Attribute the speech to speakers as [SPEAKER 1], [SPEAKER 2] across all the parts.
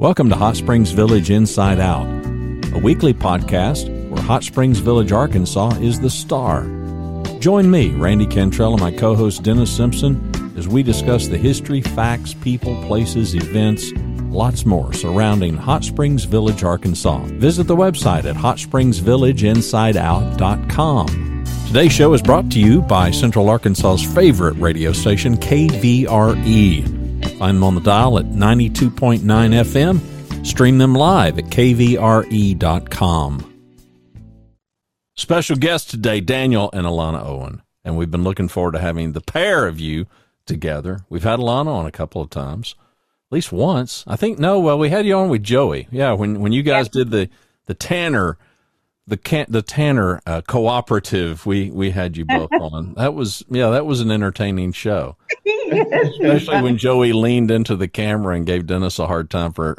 [SPEAKER 1] Welcome to Hot Springs Village Inside Out, a weekly podcast where Hot Springs Village, Arkansas is the star. Join me, Randy Cantrell, and my co host Dennis Simpson as we discuss the history, facts, people, places, events, lots more surrounding Hot Springs Village, Arkansas. Visit the website at hotspringsvillageinside.out.com. Today's show is brought to you by Central Arkansas's favorite radio station, KVRE. Find them on the dial at 92.9 FM. Stream them live at kvre.com. Special guest today, Daniel and Alanna Owen. And we've been looking forward to having the pair of you together. We've had Alanna on a couple of times, at least once. I think, no, well, we had you on with Joey. Yeah, when, when you guys yeah. did the, the Tanner the can the Tanner uh, cooperative we we had you both on. That was yeah, that was an entertaining show. Especially when Joey leaned into the camera and gave Dennis a hard time for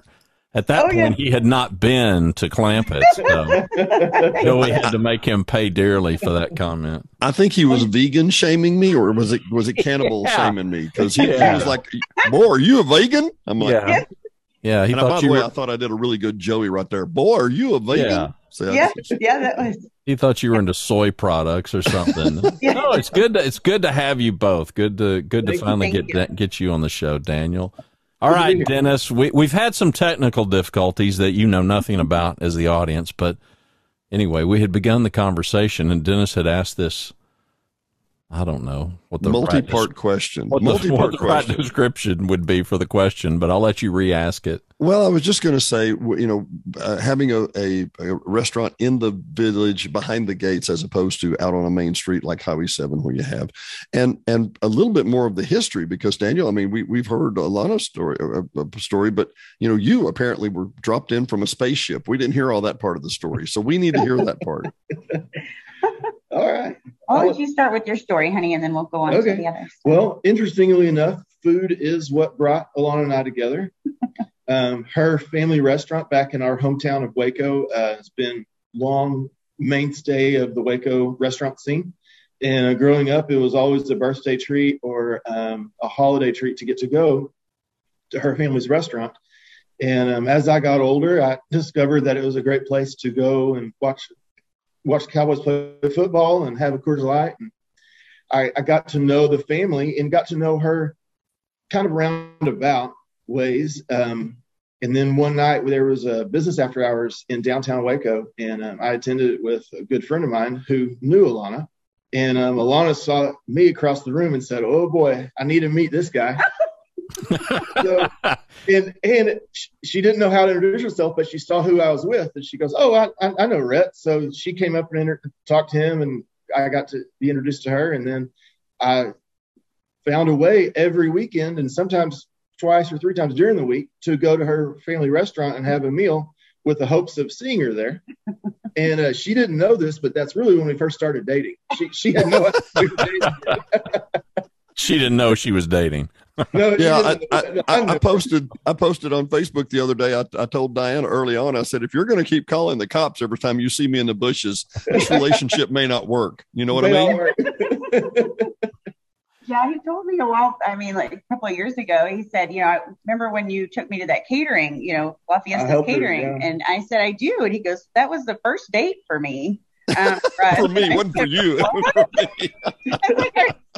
[SPEAKER 1] at that oh, point yeah. he had not been to Clampit. So Joey had to make him pay dearly for that comment.
[SPEAKER 2] I think he was vegan shaming me or was it was it cannibal yeah. shaming me? Because he, yeah. he, was like, Boy, are you a vegan? I'm like
[SPEAKER 1] Yeah. Yeah,
[SPEAKER 2] he and thought by the way, were... I thought I did a really good Joey right there. Boy, are you a vegan?
[SPEAKER 3] Yeah. So yeah, yeah, that was.
[SPEAKER 1] He thought you were into soy products or something. yeah. No, it's good. To, it's good to have you both. Good to good to finally you, get you. get you on the show, Daniel. All right, Dennis. We we've had some technical difficulties that you know nothing about as the audience, but anyway, we had begun the conversation, and Dennis had asked this I don't know
[SPEAKER 2] what the multi-part right, question.
[SPEAKER 1] What
[SPEAKER 2] multi-part
[SPEAKER 1] the, what the question. right description would be for the question, but I'll let you re-ask it.
[SPEAKER 2] Well, I was just going to say, you know, uh, having a, a, a, restaurant in the village behind the gates, as opposed to out on a main street like Highway Seven, where you have, and and a little bit more of the history, because Daniel, I mean, we we've heard a lot of story, a, a story, but you know, you apparently were dropped in from a spaceship. We didn't hear all that part of the story, so we need to hear that part.
[SPEAKER 3] All right.
[SPEAKER 4] I'll let you start with your story, honey, and then we'll go on okay. to the others.
[SPEAKER 3] Well, interestingly enough, food is what brought Alanna and I together. um, her family restaurant back in our hometown of Waco uh, has been long mainstay of the Waco restaurant scene. And uh, growing up, it was always a birthday treat or um, a holiday treat to get to go to her family's restaurant. And um, as I got older, I discovered that it was a great place to go and watch watch the Cowboys play football and have a Coors Light. And I, I got to know the family and got to know her kind of roundabout ways. Um, and then one night there was a business after hours in downtown Waco, and um, I attended it with a good friend of mine who knew Alanna. And um, Alanna saw me across the room and said, "Oh boy, I need to meet this guy." so, and and she didn't know how to introduce herself, but she saw who I was with, and she goes, "Oh, I I know Rhett." So she came up and inter- talked to him, and I got to be introduced to her, and then I found a way every weekend, and sometimes twice or three times during the week, to go to her family restaurant and have a meal with the hopes of seeing her there. And uh, she didn't know this, but that's really when we first started dating. She she had no idea.
[SPEAKER 1] she didn't know she was dating.
[SPEAKER 2] No, yeah, I, I, I, posted I posted on Facebook the other day. I, I told Diana early on. I said, if you're going to keep calling the cops every time you see me in the bushes, this relationship may not work. You know what I mean?
[SPEAKER 4] yeah, he told me a while. I mean, like a couple of years ago, he said, you know, I remember when you took me to that catering, you know, La Fiesta catering, her, yeah. and I said I do, and he goes, that was the first date for me.
[SPEAKER 2] Um, right. for me, wasn't for you.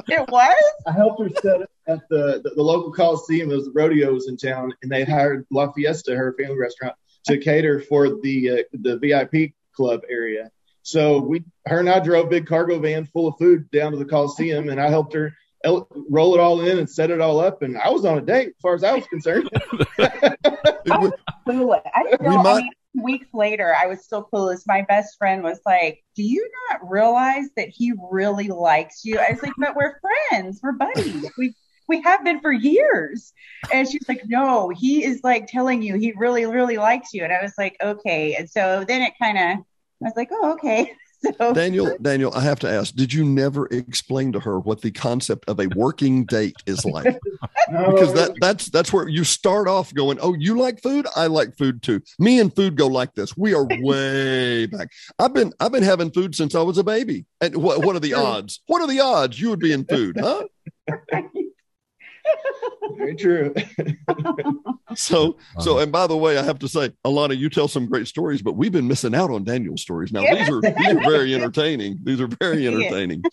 [SPEAKER 4] it was.
[SPEAKER 3] I helped her set it at the, the, the local coliseum. There was rodeos in town, and they hired La Fiesta, her family restaurant, to cater for the uh, the VIP club area. So we, her and I drove a big cargo van full of food down to the coliseum, and I helped her roll it all in and set it all up. And I was on a date as far as I was concerned. I
[SPEAKER 4] was. I still, might, I mean, weeks later, I was still clueless. My best friend was like, Do you not realize that he really likes you? I was like, But we're friends, we're buddies. We we have been for years. And she's like, No, he is like telling you he really, really likes you. And I was like, Okay. And so then it kind of I was like, Oh, okay.
[SPEAKER 2] So. Daniel, Daniel, I have to ask: Did you never explain to her what the concept of a working date is like? no. Because that that's that's where you start off going. Oh, you like food? I like food too. Me and food go like this. We are way back. I've been I've been having food since I was a baby. And what what are the odds? What are the odds you would be in food, huh?
[SPEAKER 3] Very true.
[SPEAKER 2] so, so, and by the way, I have to say, Alanna, you tell some great stories, but we've been missing out on Daniel's stories. Now, these are these are very entertaining. These are very entertaining.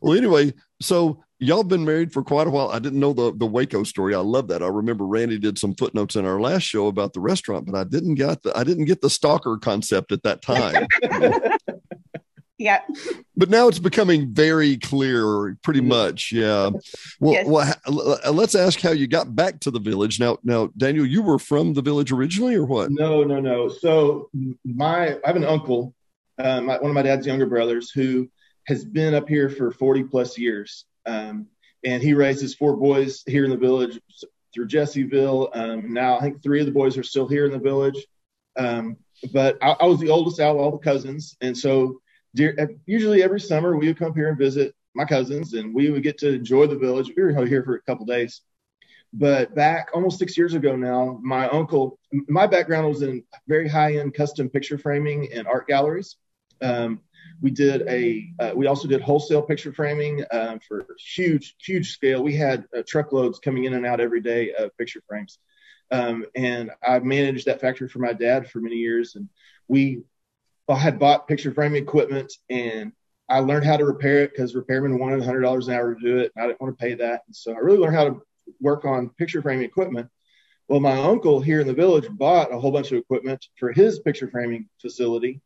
[SPEAKER 2] well, anyway, so y'all been married for quite a while. I didn't know the the Waco story. I love that. I remember Randy did some footnotes in our last show about the restaurant, but I didn't get the I didn't get the stalker concept at that time.
[SPEAKER 4] yeah.
[SPEAKER 2] But now it's becoming very clear, pretty much. Yeah. Well, yes. well, let's ask how you got back to the village. Now, now, Daniel, you were from the village originally, or what?
[SPEAKER 3] No, no, no. So my I have an uncle, uh, my, one of my dad's younger brothers, who has been up here for 40 plus years. Um, and he raises four boys here in the village through Jessieville Um, now I think three of the boys are still here in the village. Um, but I, I, was the oldest out of all the cousins, and so dear, usually every summer we would come here and visit my cousins, and we would get to enjoy the village. We were here for a couple days. But back almost six years ago now, my uncle, my background was in very high end custom picture framing and art galleries. Um, we did a, uh, we also did wholesale picture framing um, for huge, huge scale. We had uh, truckloads coming in and out every day of picture frames. Um, and I managed that factory for my dad for many years. And we I had bought picture framing equipment and I learned how to repair it because repairmen wanted $100 an hour to do it. And I didn't want to pay that. And so I really learned how to work on picture framing equipment. Well, my uncle here in the village bought a whole bunch of equipment for his picture framing facility.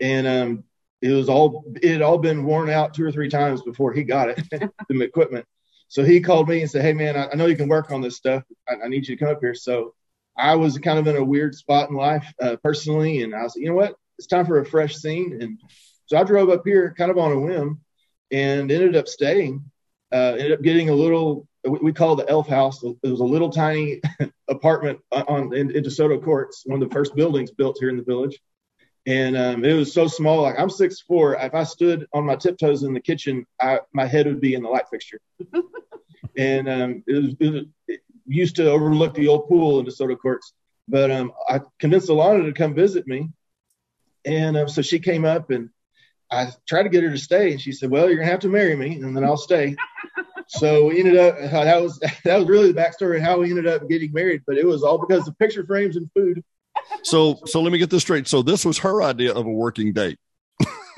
[SPEAKER 3] And um, it was all it had all been worn out two or three times before he got it, the equipment. So he called me and said, "Hey man, I, I know you can work on this stuff. I, I, need you to come up here." So I was kind of in a weird spot in life uh, personally, and I was, you know what, it's time for a fresh scene. And so I drove up here kind of on a whim, and ended up staying. Uh, ended up getting a little we call the Elf House. It was a little tiny apartment on in, in DeSoto Courts, one of the first buildings built here in the village and um, it was so small. Like I'm six four. If I stood on my tiptoes in the kitchen, I, my head would be in the light fixture. and um, it, was, it, was, it, used to overlook the old pool in DeSoto Courts. But um, I convinced Alanna to come visit me, and um, so she came up, and I tried to get her to stay, and she said, "Well, you're gonna have to marry me, and then I'll stay." so we ended up that was that was really the backstory of how we ended up getting married. But it was all because of picture frames and food
[SPEAKER 2] so so let me get this straight. So this was her idea of a working date.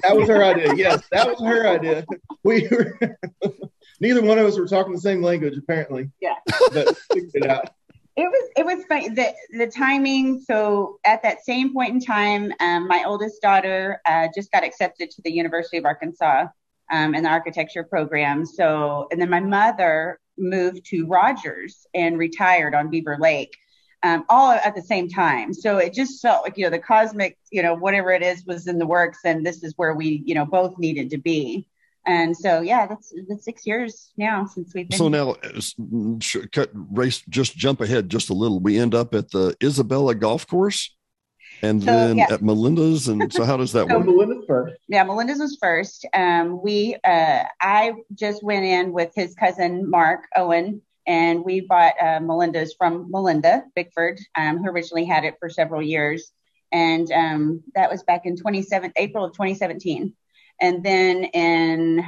[SPEAKER 3] that was her idea. Yes, that was her idea. We were neither one of us were talking the same language apparently.
[SPEAKER 4] Yeah,
[SPEAKER 3] but figured it out.
[SPEAKER 4] It was it was funny the the timing. So at that same point in time, um, my oldest daughter uh, just got accepted to the University of Arkansas um, in the architecture program. So and then my mother moved to Rogers and retired on Beaver Lake um, all at the same time. So it just felt like, you know, the cosmic, you know, whatever it is was in the works and this is where we, you know, both needed to be. And so, yeah, that's, that's six years now since we've been.
[SPEAKER 2] So now, cut race, just jump ahead just a little. We end up at the Isabella Golf Course and so, then yeah. at Melinda's. And so, how does that so, work?
[SPEAKER 3] Melinda's first.
[SPEAKER 4] Yeah, Melinda's was first. Um, we, uh, I just went in with his cousin Mark Owen and we bought uh, Melinda's from Melinda Bickford, um, who originally had it for several years, and um, that was back in 27 April of 2017, and then in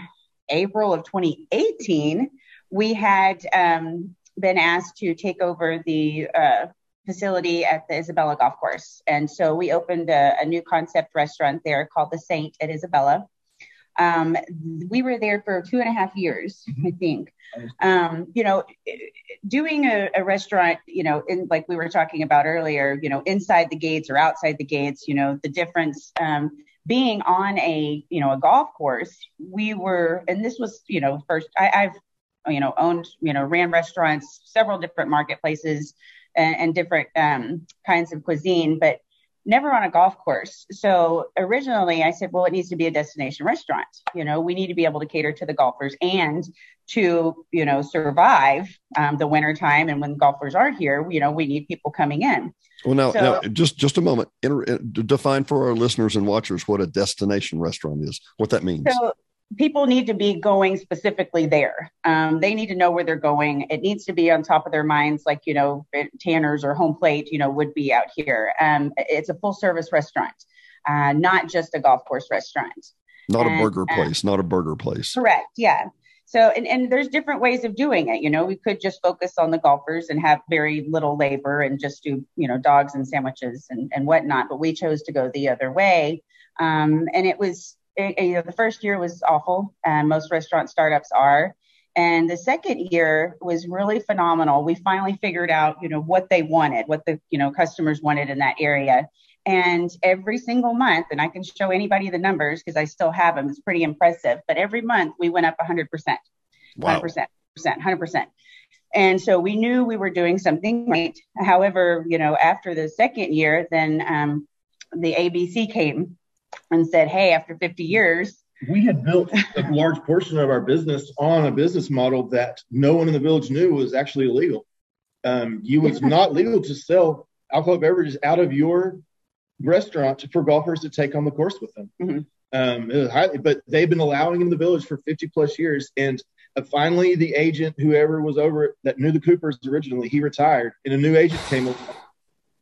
[SPEAKER 4] April of 2018, we had um, been asked to take over the uh, facility at the Isabella Golf Course, and so we opened a, a new concept restaurant there called the Saint at Isabella. Um, we were there for two and a half years, I think. Um, you know, doing a, a, restaurant, you know, in like we were talking about earlier, you know, inside the gates or outside the gates, you know, the difference. Um, being on a, you know, a golf course, we were, and this was, you know, first I, I've, you know, owned, you know, ran restaurants, several different marketplaces, and, and different um, kinds of cuisine, but never on a golf course. So originally I said, well, it needs to be a destination restaurant. You know, we need to be able to cater to the golfers and to, you know, survive um, the winter time. And when golfers aren't here, you know, we need people coming in.
[SPEAKER 2] Well, now, so, now just, just a moment, Inter- define for our listeners and watchers what a destination restaurant is, what that means.
[SPEAKER 4] So people need to be going specifically there. Um, they need to know where they're going. It needs to be on top of their minds, like you know, Tanner's or Home Plate, you know, would be out here. Um, it's a full service restaurant, uh, not just a golf course restaurant.
[SPEAKER 2] Not and, a burger place. Uh, not a burger place.
[SPEAKER 4] Correct. Yeah. So, and, and there's different ways of doing it. You know, we could just focus on the golfers and have very little labor and just do, you know, dogs and sandwiches and, and whatnot. But we chose to go the other way. Um, and it was, it, you know, the first year was awful, and most restaurant startups are. And the second year was really phenomenal. We finally figured out, you know, what they wanted, what the, you know, customers wanted in that area. And every single month, and I can show anybody the numbers because I still have them, it's pretty impressive. But every month we went up 100%, wow. 100%, 100%. And so we knew we were doing something right. However, you know, after the second year, then um, the ABC came and said, hey, after 50 years,
[SPEAKER 3] we had built a large portion of our business on a business model that no one in the village knew was actually illegal. Um, you was not legal to sell alcoholic beverages out of your restaurant for golfers to take on the course with them. Mm-hmm. Um, highly, but they've been allowing in the village for 50 plus years. And uh, finally, the agent, whoever was over it, that knew the Coopers originally, he retired, and a new agent came along.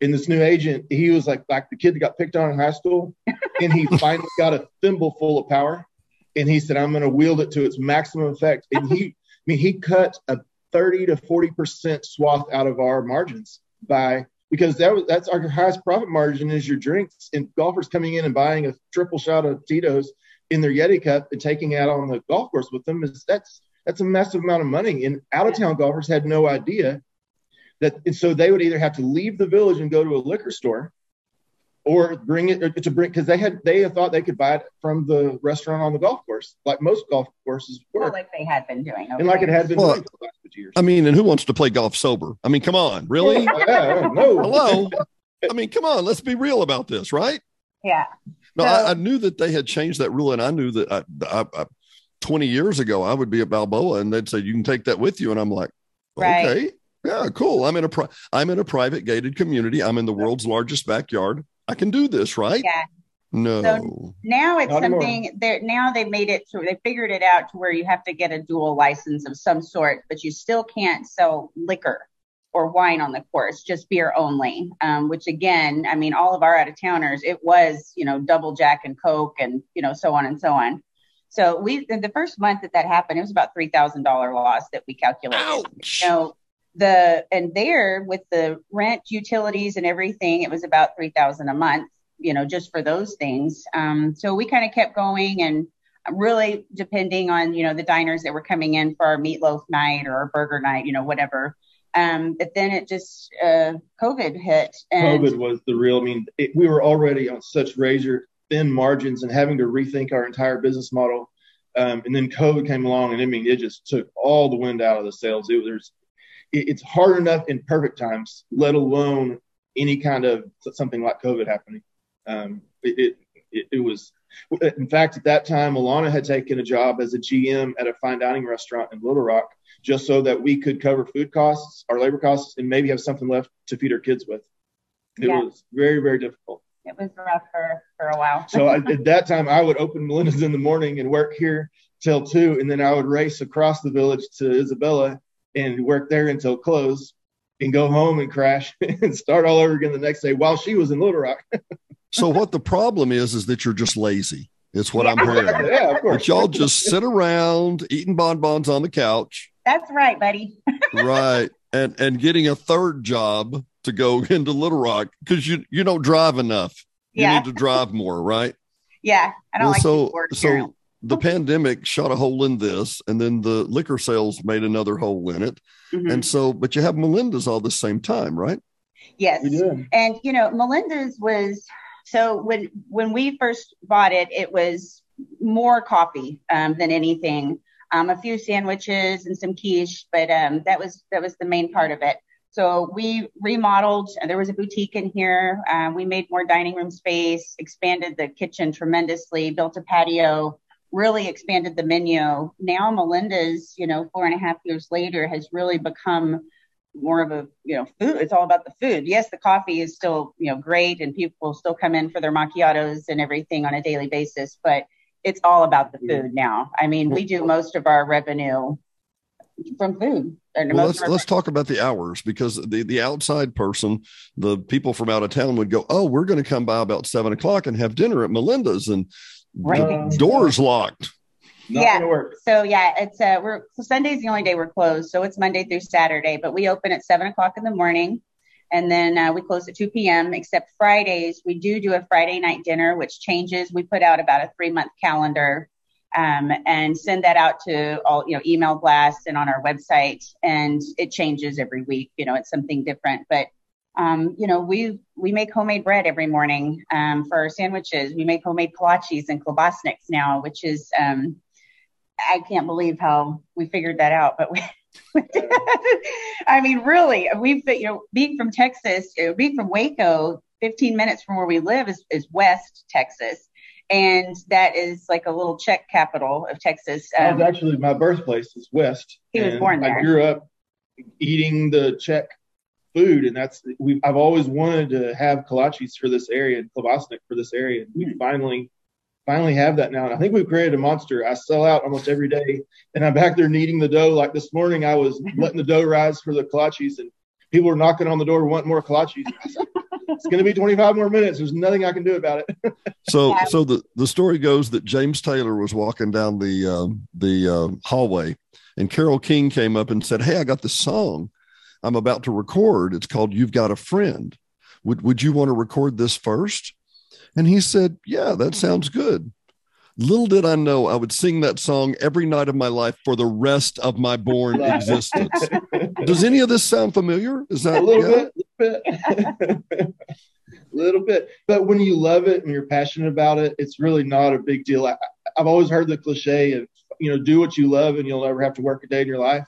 [SPEAKER 3] And this new agent, he was like like the kid that got picked on in high school, and he finally got a thimble full of power, and he said, "I'm going to wield it to its maximum effect." And he, I mean, he cut a 30 to 40 percent swath out of our margins by because that was that's our highest profit margin is your drinks and golfers coming in and buying a triple shot of Tito's in their Yeti cup and taking out on the golf course with them is that's that's a massive amount of money. And out of town golfers had no idea that and so they would either have to leave the village and go to a liquor store or bring it to bring because they had they had thought they could buy it from the restaurant on the golf course, like most golf courses
[SPEAKER 4] were. Well, like they had been doing,
[SPEAKER 3] and like it had been well, doing for the last
[SPEAKER 2] years. I mean, and who wants to play golf sober? I mean, come on, really?
[SPEAKER 3] yeah, oh, no.
[SPEAKER 2] Hello. I mean, come on, let's be real about this, right?
[SPEAKER 4] Yeah.
[SPEAKER 2] No, so, I, I, knew that they had changed that rule, and I knew that I, I, I, 20 years ago I would be at Balboa, and they'd say you can take that with you, and I'm like, right. okay, yeah, cool. I'm in a pri- I'm in a private gated community. I'm in the world's largest backyard. I can do this, right?
[SPEAKER 4] Yeah.
[SPEAKER 2] No. So
[SPEAKER 4] now it's Not something that now they've made it to they figured it out to where you have to get a dual license of some sort, but you still can't sell liquor or wine on the course, just beer only. Um, which again, I mean, all of our out of towners, it was you know double Jack and Coke and you know so on and so on. So we the first month that that happened, it was about three thousand dollar loss that we calculated.
[SPEAKER 2] Ouch.
[SPEAKER 4] You know, the and there with the rent utilities and everything it was about 3000 a month you know just for those things. Um, so we kind of kept going and really depending on you know the diners that were coming in for our meatloaf night or our burger night you know whatever. Um, but then it just uh, covid hit
[SPEAKER 3] and covid was the real i mean it, we were already on such razor thin margins and having to rethink our entire business model. Um, and then covid came along and i mean it just took all the wind out of the sails. It was it's hard enough in perfect times, let alone any kind of something like COVID happening. Um, it, it, it, was, in fact, at that time, Alanna had taken a job as a GM at a fine dining restaurant in Little Rock just so that we could cover food costs, our labor costs, and maybe have something left to feed our kids with. It yeah. was very, very difficult.
[SPEAKER 4] It was rough for, for a while.
[SPEAKER 3] so I, at that time, I would open Melinda's in the morning and work here till two, and then I would race across the village to Isabella and work there until close and go home and crash and start all over again the next day while she was in Little Rock.
[SPEAKER 2] so what the problem is is that you're just lazy. It's what. I'm hearing.
[SPEAKER 3] yeah, of course.
[SPEAKER 2] That y'all just sit around eating bonbons on the couch.
[SPEAKER 4] That's right, buddy.
[SPEAKER 2] right. And and getting a third job to go into Little Rock because you you don't drive enough. You yeah. need to drive more, right?
[SPEAKER 4] Yeah. I don't well, like
[SPEAKER 2] so so the pandemic shot a hole in this, and then the liquor sales made another hole in it. Mm-hmm. And so, but you have Melinda's all the same time, right?
[SPEAKER 4] Yes. And you know, Melinda's was so when when we first bought it, it was more coffee um, than anything. Um, a few sandwiches and some quiche, but um, that was that was the main part of it. So we remodeled. There was a boutique in here. Uh, we made more dining room space, expanded the kitchen tremendously, built a patio, really expanded the menu. Now Melinda's, you know, four and a half years later has really become more of a, you know, food. It's all about the food. Yes, the coffee is still, you know, great and people still come in for their macchiatos and everything on a daily basis, but it's all about the food now. I mean, we do most of our revenue from food.
[SPEAKER 2] Well, let's let's talk about the hours because the the outside person, the people from out of town would go, oh, we're going to come by about seven o'clock and have dinner at Melinda's, and right. doors locked.
[SPEAKER 3] Not
[SPEAKER 4] yeah.
[SPEAKER 3] work.
[SPEAKER 4] So yeah, it's uh we're so Sunday's the only day we're closed. So it's Monday through Saturday, but we open at seven o'clock in the morning and then uh, we close at 2 p.m. Except Fridays, we do do a Friday night dinner, which changes. We put out about a three month calendar um, and send that out to all, you know, email blast and on our website. And it changes every week. You know, it's something different. But um, you know, we we make homemade bread every morning um, for our sandwiches. We make homemade kolaches and klobasniks now, which is um, I can't believe how we figured that out, but we. I mean, really, we've you know being from Texas, being from Waco, 15 minutes from where we live is, is West Texas, and that is like a little Czech capital of Texas.
[SPEAKER 3] Um, actually my birthplace is West.
[SPEAKER 4] He was born there.
[SPEAKER 3] I grew up eating the Czech food, and that's we. I've always wanted to have kolaches for this area and klobasnik for this area. We mm-hmm. finally finally have that now. And I think we've created a monster. I sell out almost every day, and I'm back there kneading the dough. Like this morning, I was letting the dough rise for the kolaches, and people were knocking on the door wanting more kolaches. it's going to be 25 more minutes. There's nothing I can do about it.
[SPEAKER 2] so, so the the story goes that James Taylor was walking down the um, the uh, hallway, and Carole King came up and said, "Hey, I got this song I'm about to record. It's called You've Got a Friend. Would would you want to record this first? And he said, Yeah, that mm-hmm. sounds good. Little did I know I would sing that song every night of my life for the rest of my born existence. Does any of this sound familiar? Is that
[SPEAKER 3] a little yeah? bit? A little, little bit. But when you love it and you're passionate about it, it's really not a big deal. I, I've always heard the cliche of, you know, do what you love and you'll never have to work a day in your life.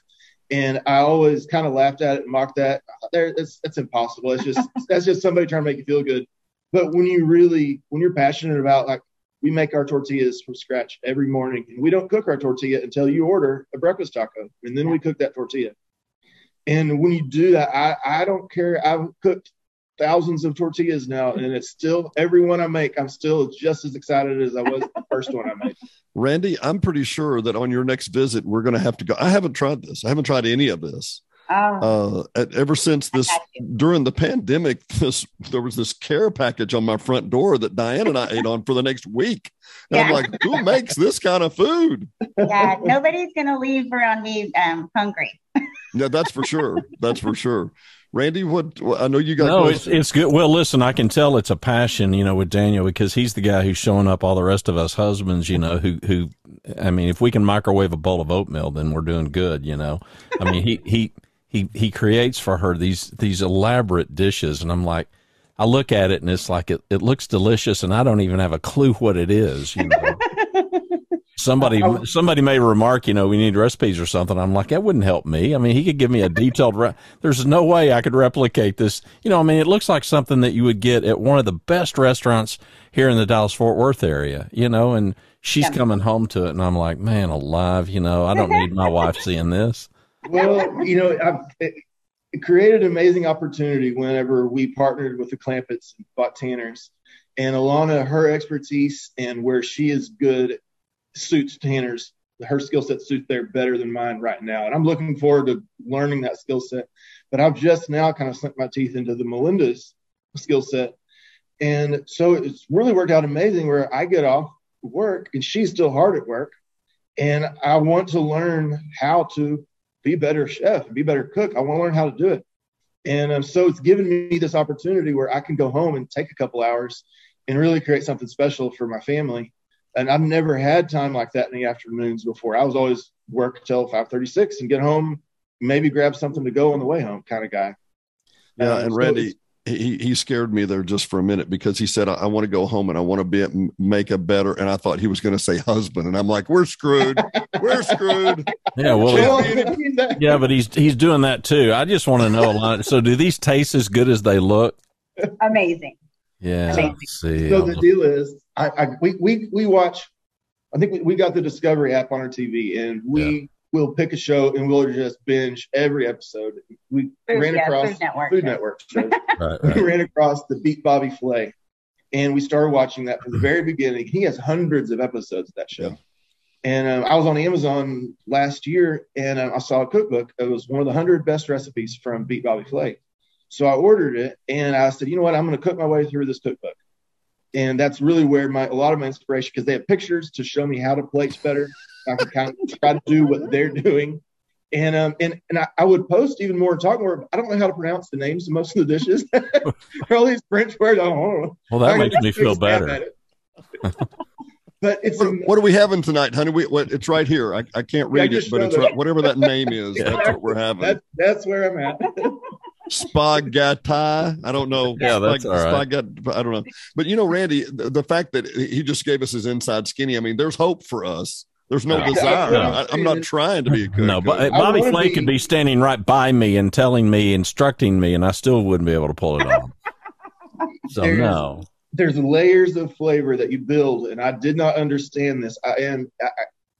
[SPEAKER 3] And I always kind of laughed at it and mocked that. There, that's, it's impossible. It's just that's just somebody trying to make you feel good. But when you really, when you're passionate about like, we make our tortillas from scratch every morning, and we don't cook our tortilla until you order a breakfast taco, and then we cook that tortilla. And when you do that, I, I don't care. I've cooked thousands of tortillas now, and it's still every one I make, I'm still just as excited as I was the first one I made.
[SPEAKER 2] Randy, I'm pretty sure that on your next visit, we're going to have to go. I haven't tried this. I haven't tried any of this. Oh. Uh, ever since this during the pandemic, this there was this care package on my front door that Diane and I ate on for the next week. And yeah. I'm like, who makes this kind of food?
[SPEAKER 4] Yeah, nobody's gonna leave around me um, hungry.
[SPEAKER 2] yeah, that's for sure. That's for sure. Randy, what I know you got.
[SPEAKER 1] No, it's, it's good. Well, listen, I can tell it's a passion, you know, with Daniel because he's the guy who's showing up all the rest of us husbands, you know, who who. I mean, if we can microwave a bowl of oatmeal, then we're doing good, you know. I mean, he he he he creates for her these these elaborate dishes, and I'm like, I look at it and it's like it, it looks delicious, and I don't even have a clue what it is. You know, somebody oh, oh. somebody may remark, you know, we need recipes or something. I'm like, that wouldn't help me. I mean, he could give me a detailed. Re- There's no way I could replicate this. You know, I mean, it looks like something that you would get at one of the best restaurants here in the Dallas Fort Worth area. You know, and she's yeah. coming home to it, and I'm like, man, alive. You know, I don't need my wife seeing this
[SPEAKER 3] well, you know, I've, it, it created an amazing opportunity whenever we partnered with the Clampits and bought Tanners. And Alanna, her expertise and where she is good suits Tanners. Her skill set suits there better than mine right now. And I'm looking forward to learning that skill set. But I've just now kind of sunk my teeth into the Melinda's skill set. And so it's really worked out amazing where I get off work and she's still hard at work. And I want to learn how to be better chef, be better cook. I want to learn how to do it. And um, so it's given me this opportunity where I can go home and take a couple hours and really create something special for my family. And I've never had time like that in the afternoons before. I was always work till 5:36 and get home, maybe grab something to go on the way home, kind of guy.
[SPEAKER 2] Yeah, um, and so Randy, he he scared me there just for a minute because he said I, I want to go home and I want to be make a better and I thought he was going to say husband and I'm like we're screwed. We're screwed.
[SPEAKER 1] Yeah well yeah but he's he's doing that too. I just want to know a lot. So do these taste as good as they look?
[SPEAKER 4] Amazing.
[SPEAKER 1] Yeah amazing.
[SPEAKER 3] See, so the deal is I, I we we we watch I think we, we got the Discovery app on our TV and we yeah we'll pick a show and we'll just binge every episode. We
[SPEAKER 4] food,
[SPEAKER 3] ran
[SPEAKER 4] yeah,
[SPEAKER 3] across
[SPEAKER 4] Food Network,
[SPEAKER 3] food network shows. right, right. We ran across the Beat Bobby Flay, and we started watching that from the very beginning. He has hundreds of episodes of that show. Yeah. And um, I was on Amazon last year, and um, I saw a cookbook. It was one of the hundred best recipes from Beat Bobby Flay. So I ordered it, and I said, you know what? I'm going to cook my way through this cookbook. And that's really where my a lot of my inspiration because they have pictures to show me how to place better. I can kind of try to do what they're doing. And um and, and I, I, would post even more talk more. I don't know how to pronounce the names of most of the dishes. all these French words. I don't know.
[SPEAKER 1] Well, that I makes me feel better.
[SPEAKER 3] but it's
[SPEAKER 2] what, what, are we having tonight, honey? We, what, it's right here. I, I can't read yeah, it, but it's right, whatever that name is. yeah, that's what we're having.
[SPEAKER 3] That's, that's where I'm at.
[SPEAKER 2] Spaghetti. I don't know.
[SPEAKER 1] Yeah, that's Spag- all right.
[SPEAKER 2] Spaghetti, I don't know. But you know, Randy, the, the, fact that he just gave us his inside skinny. I mean, there's hope for us. There's no desire. No. I, am not trying to be a good.
[SPEAKER 1] No, but uh, Bobby Flay be... could be standing right by me and telling me, instructing me, and I still wouldn't be able to pull it off. so there's, no.
[SPEAKER 3] There's layers of flavor that you build, and I did not understand this. I, and I,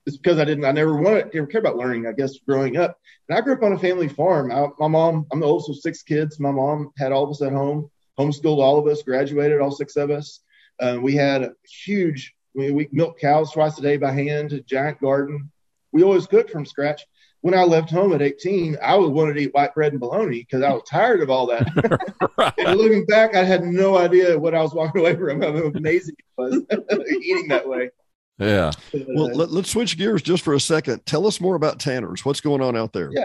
[SPEAKER 3] it's because I didn't. I never wanted, never cared about learning. I guess growing up, and I grew up on a family farm. I, my mom, I'm the oldest of six kids. My mom had all of us at home, homeschooled all of us, graduated all six of us. Uh, we had a huge. We, we milked cows twice a day by hand, a giant garden. We always cooked from scratch. When I left home at 18, I would want to eat white bread and bologna because I was tired of all that. right. and looking back, I had no idea what I was walking away from. How amazing it was eating that way.
[SPEAKER 1] Yeah.
[SPEAKER 2] Well, let, us switch gears just for a second. Tell us more about Tanner's. What's going on out there?
[SPEAKER 3] Yeah.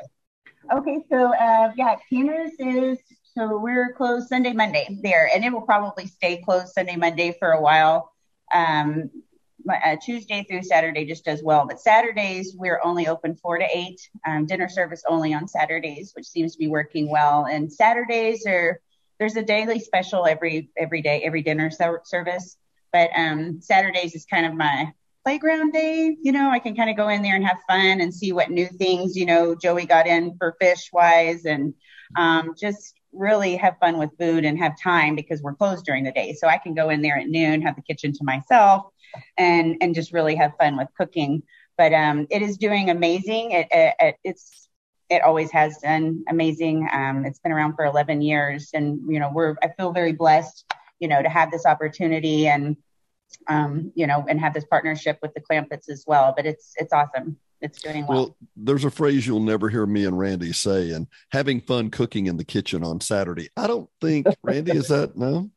[SPEAKER 4] Okay, so uh, yeah, Tanner's is so we're closed Sunday, Monday there, and it will probably stay closed Sunday, Monday for a while. Um, uh, Tuesday through Saturday just as well, but Saturdays we're only open four to eight. Um, dinner service only on Saturdays, which seems to be working well. And Saturdays are there's a daily special every every day, every dinner service. But um, Saturdays is kind of my playground day. You know, I can kind of go in there and have fun and see what new things, you know, Joey got in for fish wise and um, just really have fun with food and have time because we're closed during the day. So I can go in there at noon, have the kitchen to myself and, and just really have fun with cooking. But um, it is doing amazing. It, it, it's, it always has done amazing. Um, it's been around for 11 years and, you know, we're, I feel very blessed, you know, to have this opportunity and, um, you know, and have this partnership with the Clampits as well. But it's it's awesome. It's doing well. Well,
[SPEAKER 2] there's a phrase you'll never hear me and Randy say, and having fun cooking in the kitchen on Saturday. I don't think Randy is that no.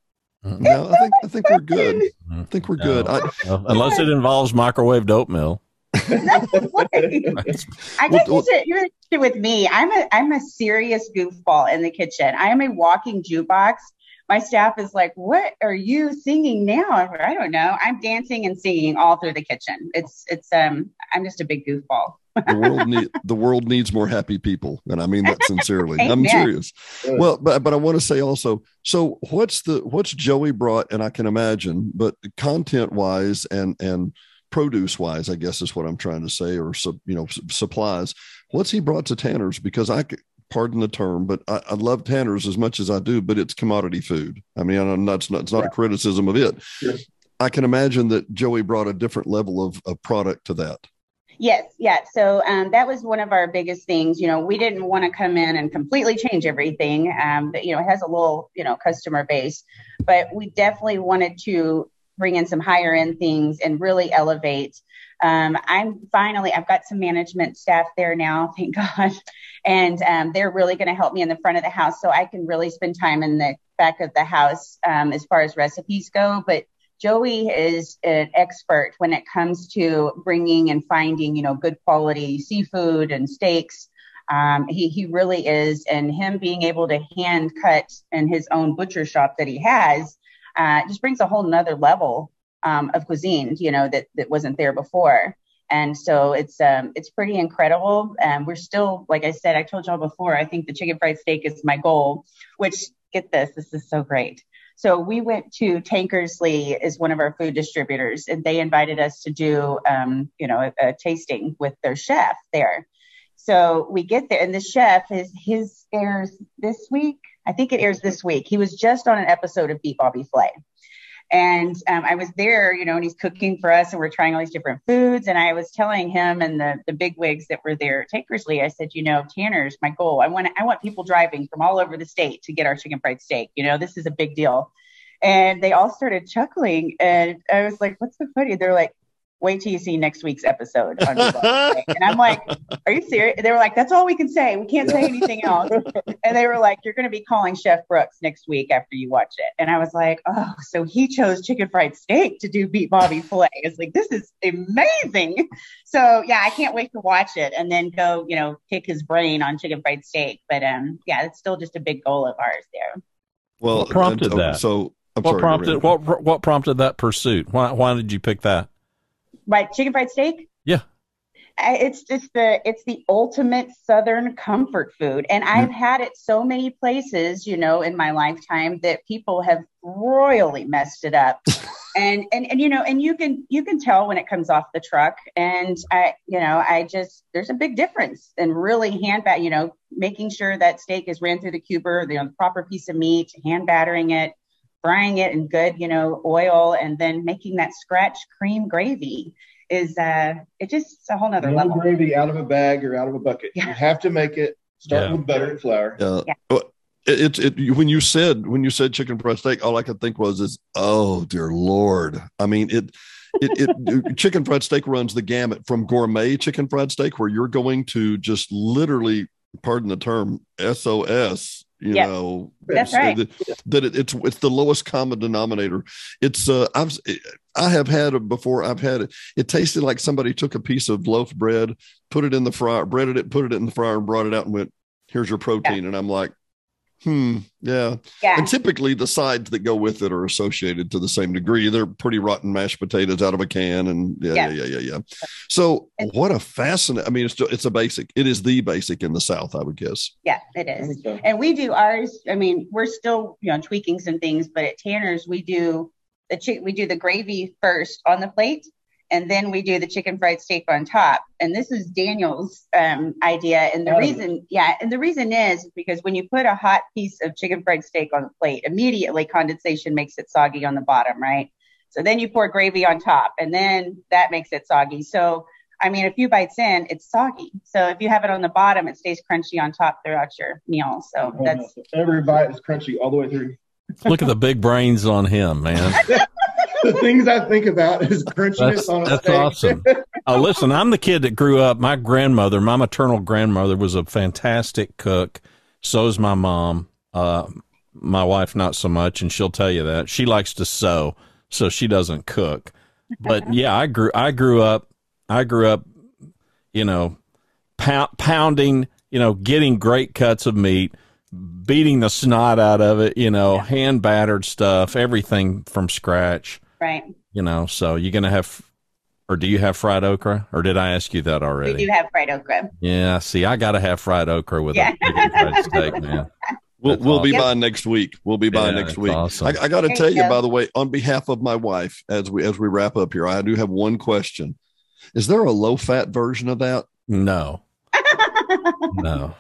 [SPEAKER 2] No, I think I think we're good. I think we're good. I,
[SPEAKER 1] unless it involves microwaved oatmeal.
[SPEAKER 4] I guess well, you're, you're with me. I'm a I'm a serious goofball in the kitchen. I am a walking jukebox my staff is like, "What are you singing now?" I'm like, I don't know. I'm dancing and singing all through the kitchen. It's it's um I'm just a big goofball.
[SPEAKER 2] the world need the world needs more happy people, and I mean that sincerely. I'm serious. Well, but but I want to say also. So what's the what's Joey brought, and I can imagine, but content wise and and produce wise, I guess is what I'm trying to say, or you know supplies. What's he brought to Tanner's? Because I pardon the term, but I, I, love Tanner's as much as I do, but it's commodity food. I mean, I'm not, it's not, it's not a criticism of it. Yes. I can imagine that Joey brought a different level of, of product to that.
[SPEAKER 4] Yes, yeah. So um, that was one of our biggest things. You know, we didn't want to come in and completely change everything. Um, but, you know, it has a little, you know, customer base, but we definitely wanted to bring in some higher end things and really elevate. Um, I'm finally, I've got some management staff there now, thank God and um, they're really going to help me in the front of the house so I can really spend time in the back of the house um, as far as recipes go. But Joey is an expert when it comes to bringing and finding, you know, good quality seafood and steaks. Um, he he really is, and him being able to hand cut in his own butcher shop that he has uh, just brings a whole nother level um, of cuisine, you know, that that wasn't there before. And so it's um, it's pretty incredible. And we're still, like I said, I told y'all before, I think the chicken fried steak is my goal. Which get this, this is so great. So we went to Tankersley is one of our food distributors, and they invited us to do, um, you know, a, a, tasting with their chef there. So we get there, and the chef is his airs this week. I think it airs this week. He was just on an episode of Beat Bobby Flay. And um, I was there, you know, and he's cooking for us, and we're trying all these different foods. And I was telling him and the the big wigs that were there at Tankersley, I said, you know, Tanner's my goal. I want I want people driving from all over the state to get our chicken fried steak. You know, this is a big deal. And they all started chuckling, and I was like, "What's so funny?" They're like, wait till you see next week's episode. and I'm like, are you serious? They were like, that's all we can say. We can't say anything else. and they were like, you're going to be calling Chef Brooks next week after you watch it. And I was like, oh, so he chose chicken fried steak to do beat Bobby Flay. It's like, this is amazing. So yeah, I can't wait to watch it and then go, you know, kick his brain on chicken fried steak. But um, yeah, it's still just a big goal of ours there.
[SPEAKER 1] Well, what prompted and, that?
[SPEAKER 2] So
[SPEAKER 1] I'm what sorry, prompted what what prompted that pursuit? Why why did you pick that?
[SPEAKER 4] Right, chicken fried steak.
[SPEAKER 1] Yeah,
[SPEAKER 4] it's just the it's the ultimate Southern comfort food, and I've had it so many places, you know, in my lifetime that people have royally messed it up. and and and you know, and you can you can tell when it comes off the truck, and I you know I just there's a big difference in really hand bat, you know, making sure that steak is ran through the cuber, you know, the proper piece of meat, hand battering it frying it in good, you know, oil and then making that scratch cream gravy is uh it just it's a whole nother no level.
[SPEAKER 3] gravy out of a bag or out of a bucket. Yeah. You have to make it start yeah. with butter and flour.
[SPEAKER 2] Yeah. yeah. It, it, it, when you said when you said chicken fried steak, all I could think was is, oh dear lord. I mean it it, it chicken fried steak runs the gamut from gourmet chicken fried steak where you're going to just literally pardon the term sos you
[SPEAKER 4] yes.
[SPEAKER 2] know
[SPEAKER 4] that's right
[SPEAKER 2] that, that it, it's it's the lowest common denominator it's uh i've i have had it before i've had it it tasted like somebody took a piece of loaf bread put it in the fryer breaded it put it in the fryer and brought it out and went here's your protein yeah. and i'm like Hmm. Yeah.
[SPEAKER 4] Yeah.
[SPEAKER 2] And typically the sides that go with it are associated to the same degree. They're pretty rotten mashed potatoes out of a can, and yeah, yeah, yeah, yeah, yeah. So what a fascinating. I mean, it's it's a basic. It is the basic in the South, I would guess.
[SPEAKER 4] Yeah, it is. And we do ours. I mean, we're still you know tweaking some things, but at Tanner's we do the. We do the gravy first on the plate, and then we do the chicken fried steak on top. And this is Daniel's um, idea. And the reason, yeah, and the reason is because when you put a hot piece of chicken fried steak on the plate, immediately condensation makes it soggy on the bottom, right? So then you pour gravy on top, and then that makes it soggy. So I mean, a few bites in, it's soggy. So if you have it on the bottom, it stays crunchy on top throughout your meal. So that's
[SPEAKER 3] every bite is crunchy all the way through.
[SPEAKER 1] Look at the big brains on him, man.
[SPEAKER 3] the things I think about is crunchiness
[SPEAKER 1] that's,
[SPEAKER 3] on a
[SPEAKER 1] That's
[SPEAKER 3] steak.
[SPEAKER 1] awesome. oh, listen, I'm the kid that grew up. My grandmother, my maternal grandmother, was a fantastic cook. So is my mom. Uh, my wife, not so much, and she'll tell you that she likes to sew, so she doesn't cook. But yeah, I grew. I grew up. I grew up. You know, pound, pounding. You know, getting great cuts of meat beating the snot out of it, you know, yeah. hand battered stuff, everything from scratch.
[SPEAKER 4] Right.
[SPEAKER 1] You know, so you're going to have, or do you have fried okra? Or did I ask you that already?
[SPEAKER 4] We do have fried okra.
[SPEAKER 1] Yeah. See, I got to have fried okra with yeah. a fried steak, man.
[SPEAKER 2] We'll, we'll awesome. be by next week. We'll be by yeah, next week. Awesome. I, I got to tell you, by the way, on behalf of my wife, as we as we wrap up here, I do have one question. Is there a low fat version of that?
[SPEAKER 1] No. no.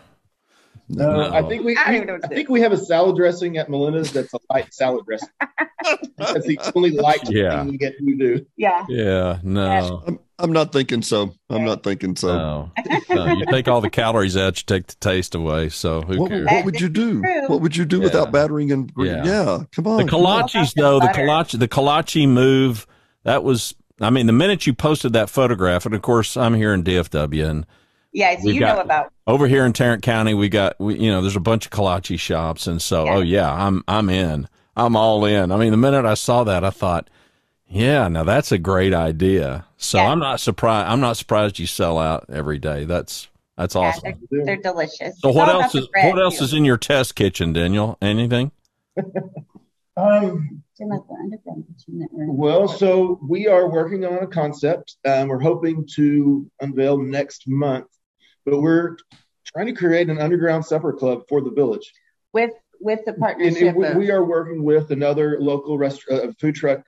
[SPEAKER 3] No, no, I think we. I, I think we have a salad dressing at Melinda's that's a light salad dressing. that's the only light yeah. thing we get to do.
[SPEAKER 4] Yeah.
[SPEAKER 1] Yeah. No.
[SPEAKER 2] I'm, I'm not thinking so. I'm not thinking so.
[SPEAKER 1] No. no. You take all the calories out, you take the taste away. So who
[SPEAKER 2] what,
[SPEAKER 1] cares?
[SPEAKER 2] What would you do? What would you do yeah. without battering and yeah. yeah. Come on.
[SPEAKER 1] The kolaches though, the kolache, the kolache move. That was. I mean, the minute you posted that photograph, and of course, I'm here in DFW, and
[SPEAKER 4] yeah, so you got, know about
[SPEAKER 1] over here in Tarrant County. We got we, you know there's a bunch of kolache shops, and so yeah. oh yeah, I'm I'm in. I'm all in. I mean, the minute I saw that, I thought, yeah, now that's a great idea. So yeah. I'm not surprised. I'm not surprised you sell out every day. That's that's awesome.
[SPEAKER 4] Yeah, they're, they're, delicious.
[SPEAKER 1] So it's what else is what else too. is in your test kitchen, Daniel? Anything?
[SPEAKER 3] um, well, so we are working on a concept. Um, we're hoping to unveil next month but we're trying to create an underground supper club for the village
[SPEAKER 4] with with the partnership.
[SPEAKER 3] And, and we, we, are working with another local restaurant, uh, food truck.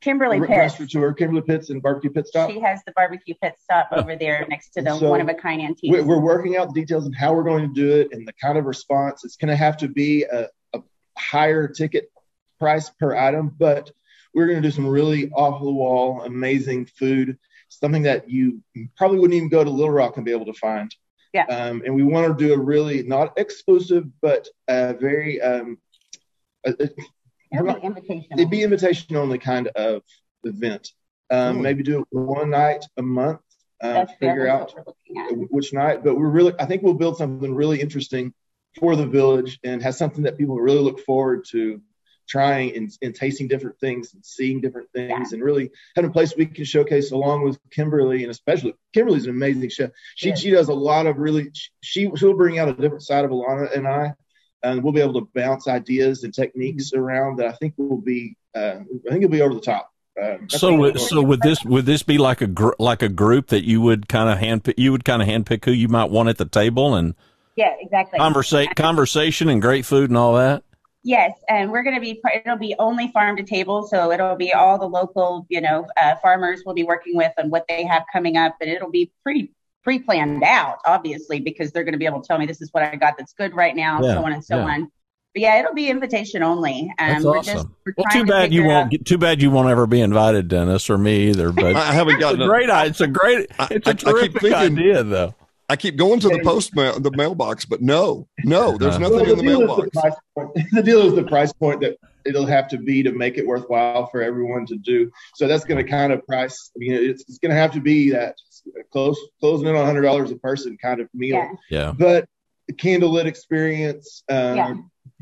[SPEAKER 4] Kimberly Pitts.
[SPEAKER 3] Restaurateur, Kimberly Pitts and Barbecue Pit Stop.
[SPEAKER 4] She has the barbecue pit stop over there next to the so one of a kind antique.
[SPEAKER 3] We're working out the details of how we're going to do it and the kind of response. It's going to have to be a, a higher ticket price per item, but we're going to do some really off the wall, amazing food something that you probably wouldn't even go to Little Rock and be able to find.
[SPEAKER 4] Yeah.
[SPEAKER 3] Um, and we want to do a really not exclusive, but a very um, a, a,
[SPEAKER 4] not.
[SPEAKER 3] It'd be invitation only kind of event. Um, maybe do it one night a month. Uh, figure out which night, but we're really. I think we'll build something really interesting for the village and has something that people really look forward to trying and, and tasting different things and seeing different things yeah. and really having a place we can showcase along with Kimberly and especially Kimberly's an amazing chef. She yeah. she does a lot of really she she'll bring out a different side of Alanna and I, and we'll be able to bounce ideas and techniques mm-hmm. around that I think will be uh, I think it'll be over the top.
[SPEAKER 1] Um, so, would, so would this would this be like a gr- like a group that you would kind of hand you would kind of handpick who you might want at the table and
[SPEAKER 4] yeah exactly
[SPEAKER 1] conversation conversation and great food and all that
[SPEAKER 4] Yes, and we're going to be, it'll be only farm to table. So it'll be all the local, you know, uh, farmers we'll be working with and what they have coming up. And it'll be pretty pre planned out, obviously, because they're going to be able to tell me this is what I got that's good right now, yeah, so on and so yeah. on. But yeah, it'll be invitation only.
[SPEAKER 1] Um, that's we're awesome. Just, we're well, too bad you won't. Get, too bad you won't ever be invited, Dennis, or me either. But
[SPEAKER 2] I haven't gotten
[SPEAKER 1] a great. Idea. It's a great. It's a I, terrific I thinking, idea, though.
[SPEAKER 2] I keep going to the post mail, the mailbox, but no, no, there's nothing well, the in the mailbox.
[SPEAKER 3] The, the, deal is the price point that it'll have to be to make it worthwhile for everyone to do. So that's going to kind of price. I mean, it's, it's going to have to be that close, closing in on hundred dollars a person kind of meal.
[SPEAKER 1] Yeah. yeah.
[SPEAKER 3] But the candlelit experience, um, yeah.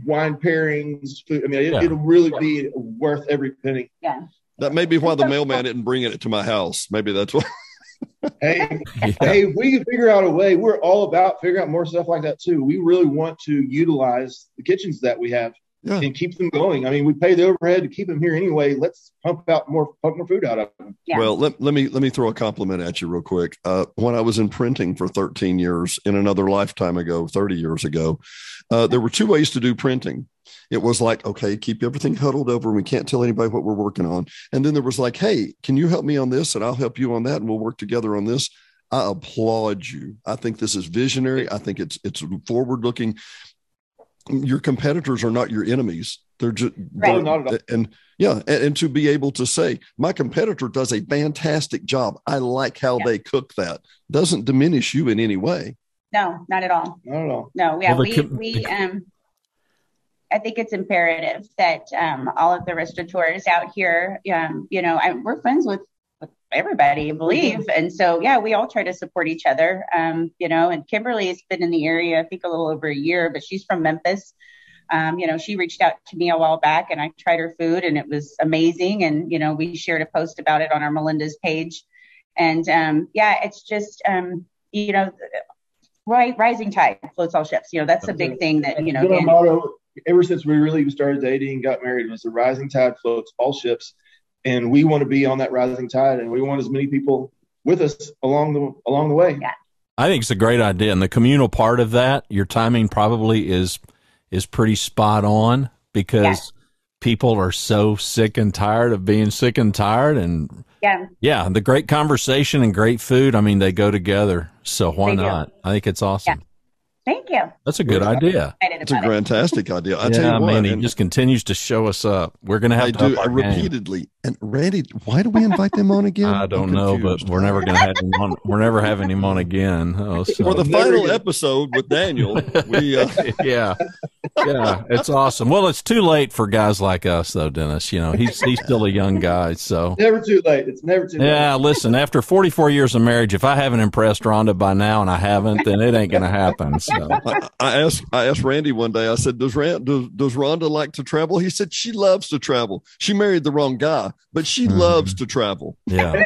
[SPEAKER 3] wine pairings, food. I mean, it, will really be worth every penny.
[SPEAKER 4] Yeah.
[SPEAKER 2] That may be why the mailman didn't bring it to my house. Maybe that's why
[SPEAKER 3] hey, yeah. hey, we can figure out a way. We're all about figuring out more stuff like that too. We really want to utilize the kitchens that we have yeah. and keep them going. I mean, we pay the overhead to keep them here anyway. Let's pump out more, pump more food out of them.
[SPEAKER 2] Yeah. Well, let, let me let me throw a compliment at you real quick. Uh, when I was in printing for 13 years in another lifetime ago, 30 years ago, uh, there were two ways to do printing it was like, okay, keep everything huddled over. We can't tell anybody what we're working on. And then there was like, hey, can you help me on this? And I'll help you on that. And we'll work together on this. I applaud you. I think this is visionary. I think it's it's forward looking. Your competitors are not your enemies. They're just right. they're, and yeah, and, and, to be able to say my competitor does a fantastic job. I like how yeah. they cook that. Doesn't diminish you in any way.
[SPEAKER 4] No, not at all.
[SPEAKER 3] Not at all.
[SPEAKER 4] No, yeah, well, we we um I think it's imperative that um, all of the restaurateurs out here, um, you know, I, we're friends with, with everybody, I believe. Mm-hmm. And so, yeah, we all try to support each other, um, you know, and Kimberly has been in the area, I think a little over a year, but she's from Memphis. Um, you know, she reached out to me a while back and I tried her food and it was amazing. And, you know, we shared a post about it on our Melinda's page. And um, yeah, it's just, um, you know, right, rising tide floats all ships. You know, that's a big thing that, you know,
[SPEAKER 3] motto ever since we really started dating and got married was the rising tide floats all ships and we want to be on that rising tide and we want as many people with us along the along the way
[SPEAKER 4] yeah
[SPEAKER 1] i think it's a great idea and the communal part of that your timing probably is is pretty spot on because yeah. people are so sick and tired of being sick and tired and
[SPEAKER 4] yeah
[SPEAKER 1] yeah the great conversation and great food i mean they go together so why they not do. i think it's awesome yeah.
[SPEAKER 4] Thank you.
[SPEAKER 1] That's a good idea.
[SPEAKER 2] It's a fantastic idea. I
[SPEAKER 1] yeah,
[SPEAKER 2] tell you what,
[SPEAKER 1] man, he just continues to show us up. We're going to have I to do I
[SPEAKER 2] repeatedly. And Randy, why do we invite them on again?
[SPEAKER 1] I don't know, but we're never going to have him on. We're never having him on again. Oh,
[SPEAKER 2] so. For the final episode with Daniel, we uh...
[SPEAKER 1] yeah, yeah, it's awesome. Well, it's too late for guys like us, though, Dennis. You know, he's he's still a young guy, so
[SPEAKER 3] never too late. It's never too.
[SPEAKER 1] Yeah, late. listen. After 44 years of marriage, if I haven't impressed Rhonda by now, and I haven't, then it ain't going to happen. So.
[SPEAKER 2] I, I, asked I asked Randy one day. I said, "Does Rand does, does Rhonda like to travel?" He said, "She loves to travel. She married the wrong guy, but she mm-hmm. loves to travel."
[SPEAKER 1] Yeah,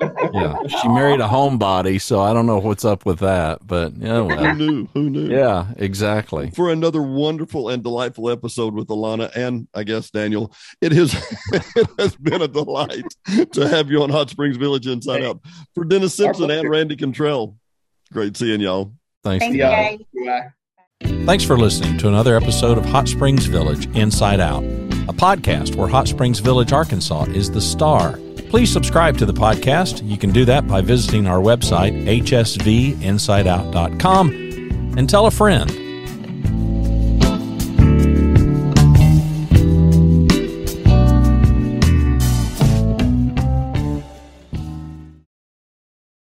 [SPEAKER 1] yeah. She married a homebody, so I don't know what's up with that. But yeah, well.
[SPEAKER 2] who knew? Who knew?
[SPEAKER 1] Yeah, exactly.
[SPEAKER 2] For another wonderful and delightful episode with Alanna and I guess Daniel, it has it has been a delight to have you on Hot Springs Village Inside Out. For Dennis Simpson and Randy Cantrell, great seeing y'all.
[SPEAKER 1] Thanks,
[SPEAKER 4] Thanks guys.
[SPEAKER 1] Thanks for listening to another episode of Hot Springs Village Inside Out, a podcast where Hot Springs Village, Arkansas is the star. Please subscribe to the podcast. You can do that by visiting our website, hsvinsideout.com, and tell a friend.